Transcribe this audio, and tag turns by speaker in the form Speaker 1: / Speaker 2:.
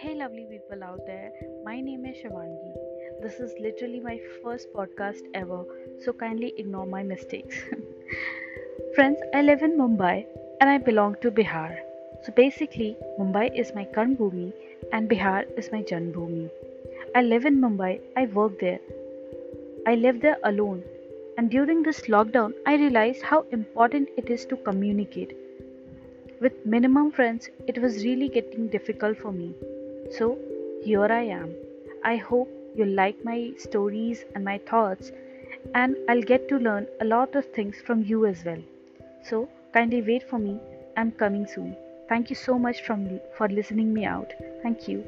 Speaker 1: Hey, lovely people out there. My name is Shivangi. This is literally my first podcast ever, so kindly ignore my mistakes. Friends, I live in Mumbai and I belong to Bihar. So basically, Mumbai is my Karmabhumi and Bihar is my Janmabhoomi. I live in Mumbai, I work there. I live there alone. And during this lockdown, I realized how important it is to communicate. With minimum friends, it was really getting difficult for me. So, here I am. I hope you like my stories and my thoughts, and I'll get to learn a lot of things from you as well. So, kindly wait for me. I'm coming soon. Thank you so much from, for listening me out. Thank you.